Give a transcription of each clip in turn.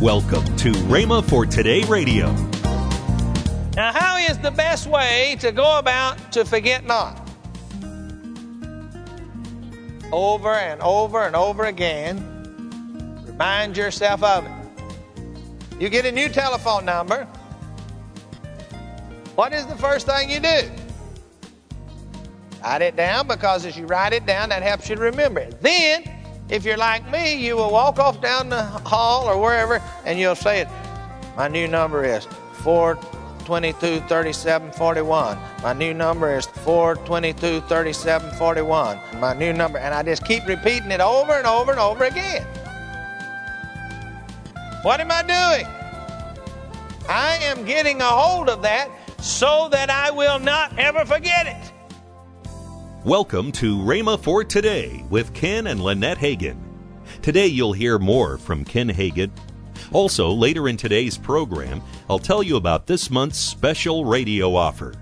Welcome to Rhema for Today Radio. Now, how is the best way to go about to forget not? Over and over and over again, remind yourself of it. You get a new telephone number. What is the first thing you do? Write it down because as you write it down, that helps you remember it. Then, if you're like me, you will walk off down the hall or wherever and you'll say it. My new number is 422 37 41. My new number is 422 37 41. My new number, and I just keep repeating it over and over and over again. What am I doing? I am getting a hold of that so that I will not ever forget it. Welcome to Rhema for Today with Ken and Lynette Hagin. Today you'll hear more from Ken Hagin. Also, later in today's program, I'll tell you about this month's special radio offer.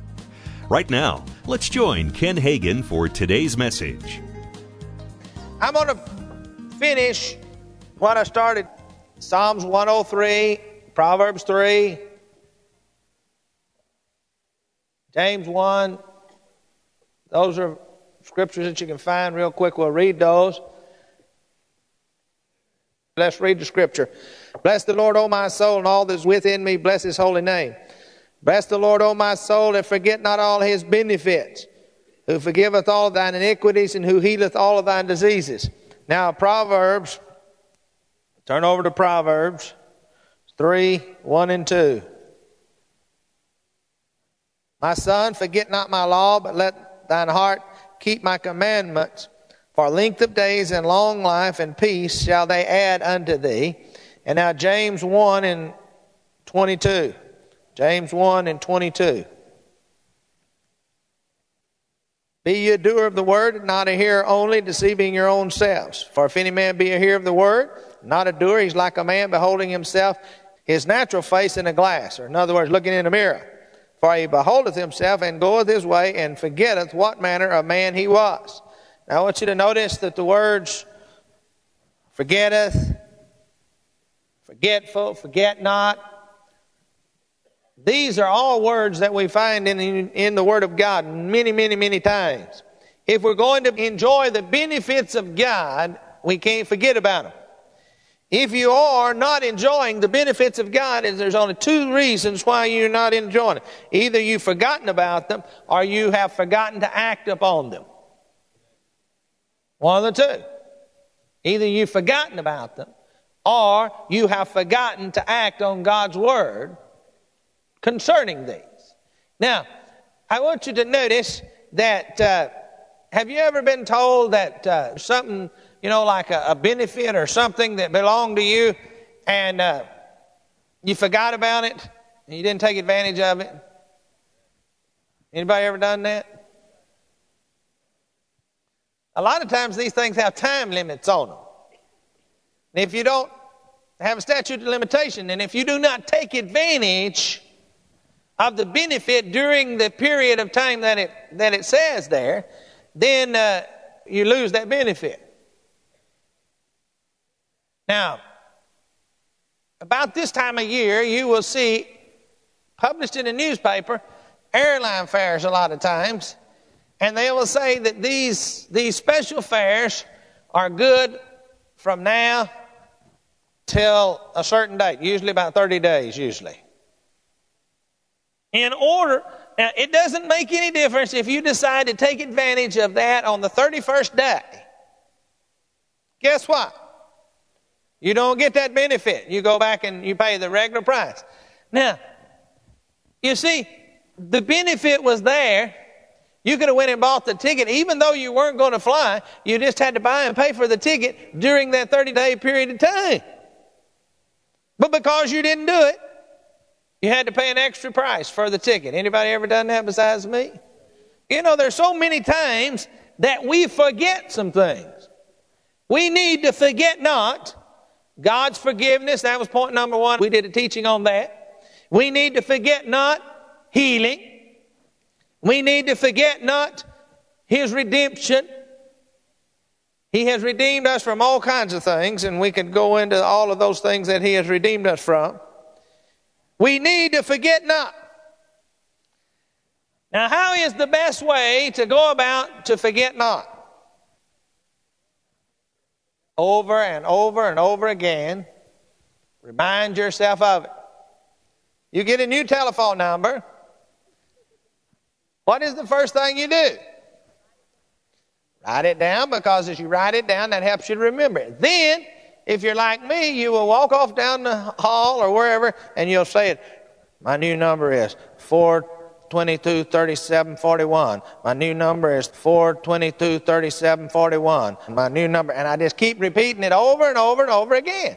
Right now, let's join Ken Hagin for today's message. I'm going to finish what I started Psalms 103, Proverbs 3, James 1. Those are scriptures that you can find real quick. We'll read those. Let's read the scripture. Bless the Lord, O my soul, and all that's within me. Bless his holy name. Bless the Lord, O my soul, and forget not all his benefits, who forgiveth all thine iniquities, and who healeth all of thine diseases. Now, Proverbs, turn over to Proverbs 3 1 and 2. My son, forget not my law, but let thine heart keep my commandments. For length of days and long life and peace shall they add unto thee. And now James 1 and 22. James 1 and 22. Be ye a doer of the word, and not a hearer only, deceiving your own selves. For if any man be a hearer of the word, not a doer, he's like a man beholding himself his natural face in a glass, or in other words, looking in a mirror. For he beholdeth himself and goeth his way and forgetteth what manner of man he was. Now I want you to notice that the words forgetteth, forgetful, forget not, these are all words that we find in, in the Word of God many, many, many times. If we're going to enjoy the benefits of God, we can't forget about them. If you are not enjoying the benefits of God, there's only two reasons why you're not enjoying it. Either you've forgotten about them or you have forgotten to act upon them. One of the two. Either you've forgotten about them or you have forgotten to act on God's word concerning these. Now, I want you to notice that uh, have you ever been told that uh, something you know, like a, a benefit or something that belonged to you, and uh, you forgot about it, and you didn't take advantage of it? Anybody ever done that? A lot of times these things have time limits on them. And if you don't have a statute of limitation, and if you do not take advantage of the benefit during the period of time that it, that it says there, then uh, you lose that benefit. Now, about this time of year, you will see published in a newspaper airline fares a lot of times, and they will say that these, these special fares are good from now till a certain date, usually about 30 days, usually. In order, now it doesn't make any difference if you decide to take advantage of that on the 31st day. Guess what? You don't get that benefit. You go back and you pay the regular price. Now, you see, the benefit was there. You could have went and bought the ticket, even though you weren't going to fly. You just had to buy and pay for the ticket during that 30 day period of time. But because you didn't do it, you had to pay an extra price for the ticket. Anybody ever done that besides me? You know, there's so many times that we forget some things. We need to forget not God's forgiveness, that was point number one. We did a teaching on that. We need to forget not healing. We need to forget not His redemption. He has redeemed us from all kinds of things, and we could go into all of those things that He has redeemed us from. We need to forget not. Now, how is the best way to go about to forget not? Over and over and over again, remind yourself of it. You get a new telephone number. What is the first thing you do? Write it down because as you write it down, that helps you to remember it. Then, if you're like me, you will walk off down the hall or wherever and you'll say it. My new number is 422 37 41. My new number is 422 37 41. My new number, and I just keep repeating it over and over and over again.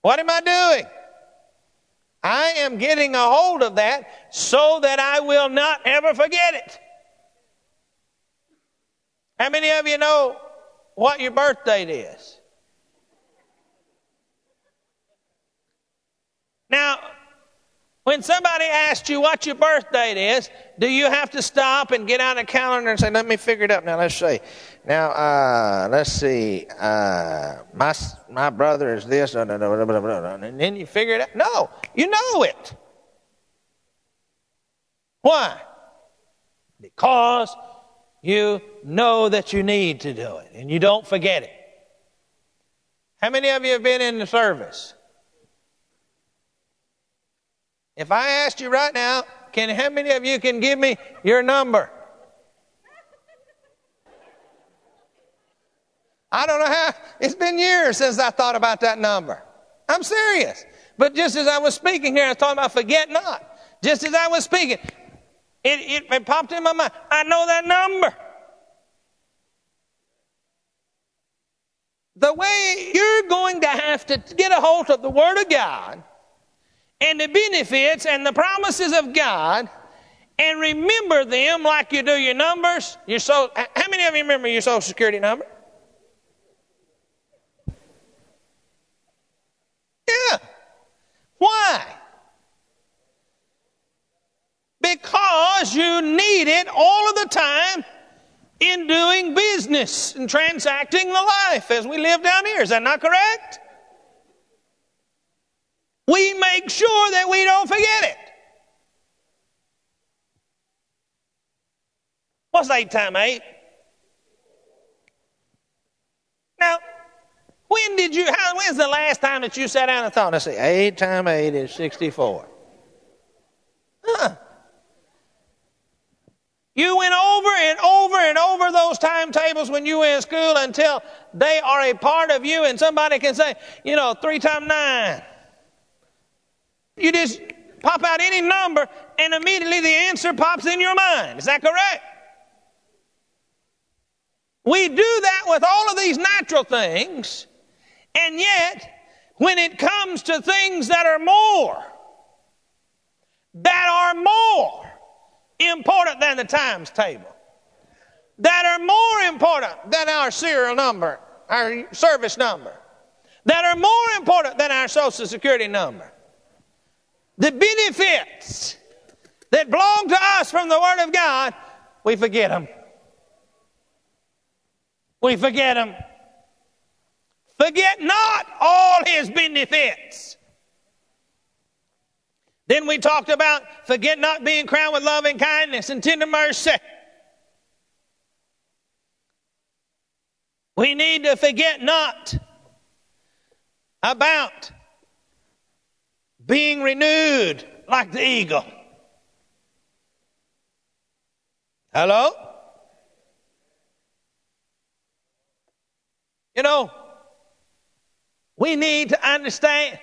What am I doing? I am getting a hold of that so that I will not ever forget it. How many of you know what your birth date is? Now, when somebody asks you what your birth date is, do you have to stop and get out a calendar and say, let me figure it up? Now, let's see. Now, uh, let's see. Uh, my, my brother is this, and then you figure it out. No, you know it. Why? Because you know that you need to do it and you don't forget it. How many of you have been in the service? If I asked you right now, can how many of you can give me your number? I don't know how. It's been years since I thought about that number. I'm serious. But just as I was speaking here, I was talking about forget not. Just as I was speaking, it, it, it popped in my mind. I know that number. The way you're going to have to get a hold of the Word of God and the benefits and the promises of God and remember them like you do your numbers. Your so, how many of you remember your Social Security number? Yeah. Why? Because you need it all of the time in doing business and transacting the life as we live down here. Is that not correct? We make sure that we don't forget it. What's eight times eight? Now, when did you, how, when's the last time that you sat down and thought, let's see, eight times eight is 64. Huh. You went over and over and over those timetables when you were in school until they are a part of you and somebody can say, you know, three times nine. You just pop out any number and immediately the answer pops in your mind. Is that correct? We do that with all of these natural things, and yet, when it comes to things that are more, that are more important than the times table, that are more important than our serial number, our service number, that are more important than our social security number, the benefits that belong to us from the Word of God, we forget them. We forget them. Forget not all His benefits. Then we talked about forget not being crowned with loving kindness and tender mercy. We need to forget not about being renewed like the eagle. Hello? You know, we need to understand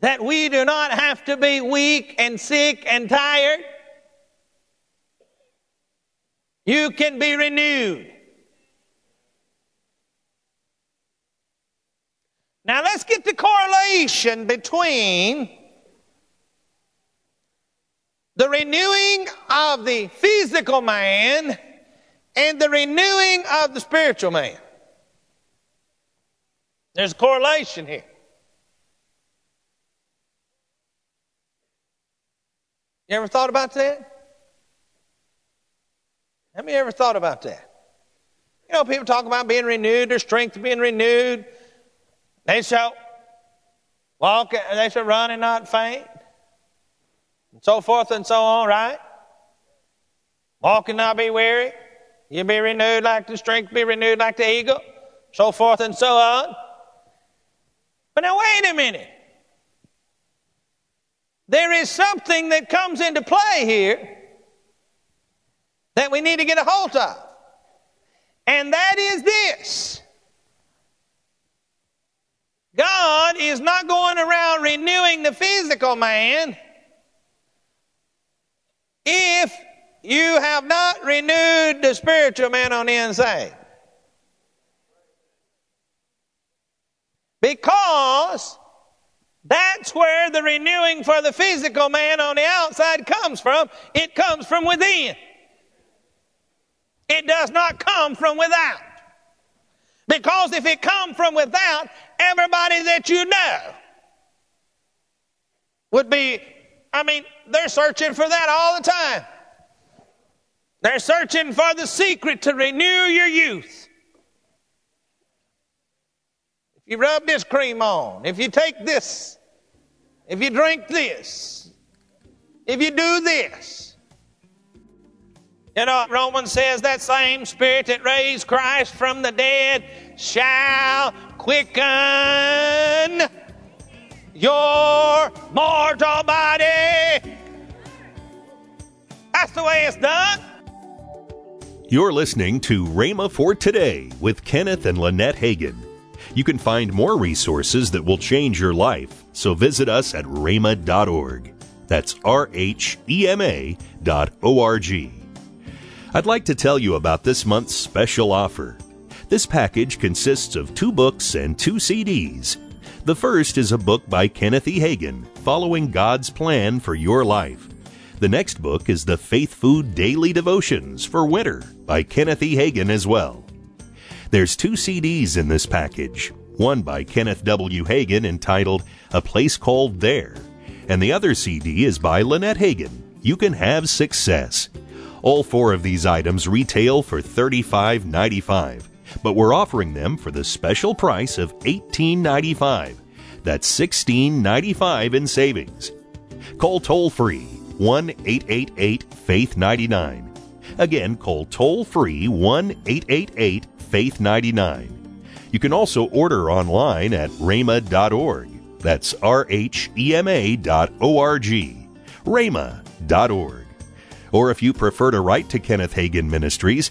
that we do not have to be weak and sick and tired. You can be renewed. Now let's get the correlation between the renewing of the physical man and the renewing of the spiritual man. There's a correlation here. You ever thought about that? Have you ever thought about that? You know, people talk about being renewed, their strength being renewed. They shall walk, they shall run and not faint, and so forth and so on, right? Walk and not be weary. You'll be renewed like the strength, be renewed like the eagle, so forth and so on. But now, wait a minute. There is something that comes into play here that we need to get a hold of. And that is this God is not going around renewing the physical man if you have not renewed the spiritual man on the inside. Because that's where the renewing for the physical man on the outside comes from. It comes from within. It does not come from without. Because if it come from without, everybody that you know would be, I mean, they're searching for that all the time. They're searching for the secret to renew your youth. If you rub this cream on, if you take this, if you drink this, if you do this. You know, Romans says that same spirit that raised Christ from the dead shall quicken your mortal body. That's the way it's done. You're listening to Rhema for Today with Kenneth and Lynette Hagin. You can find more resources that will change your life, so visit us at rhema.org. That's R H E M A dot O R G. I'd like to tell you about this month's special offer. This package consists of two books and two CDs. The first is a book by Kenneth E. Hagin, Following God's Plan for Your Life. The next book is the Faith Food Daily Devotions for Winter by Kenneth E. Hagin as well. There's two CDs in this package, one by Kenneth W. Hagin entitled A Place Called There, and the other CD is by Lynette Hagin, You Can Have Success. All four of these items retail for $35.95, but we're offering them for the special price of $18.95. That's $16.95 in savings. Call toll free 1 888 Faith 99. Again, call toll free 1 888 Faith 99. You can also order online at rhema.org. That's R H E M A dot O R G. rhema.org. Or if you prefer to write to Kenneth Hagin Ministries,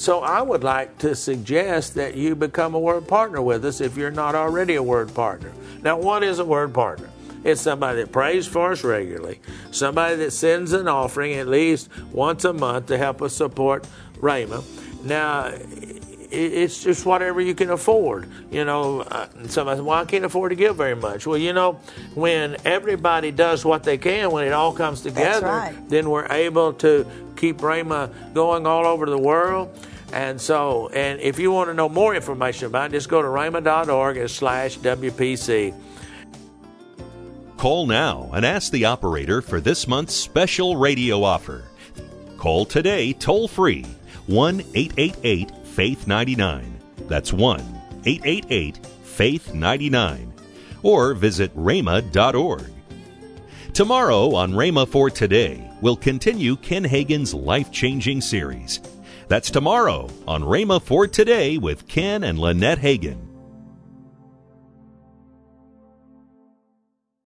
so I would like to suggest that you become a word partner with us if you're not already a word partner. Now, what is a word partner? It's somebody that prays for us regularly, somebody that sends an offering at least once a month to help us support Rhema. Now, it's just whatever you can afford. You know, uh, somebody says, well, I can't afford to give very much. Well, you know, when everybody does what they can, when it all comes together, right. then we're able to keep Rhema going all over the world. And so, and if you want to know more information about it, just go to rhema.org slash WPC. Call now and ask the operator for this month's special radio offer. Call today toll free 1 888 Faith 99. That's 1 888 Faith 99. Or visit rhema.org. Tomorrow on Rhema for Today, we'll continue Ken Hagin's life changing series. That's tomorrow on Rhema for Today with Ken and Lynette Hagin.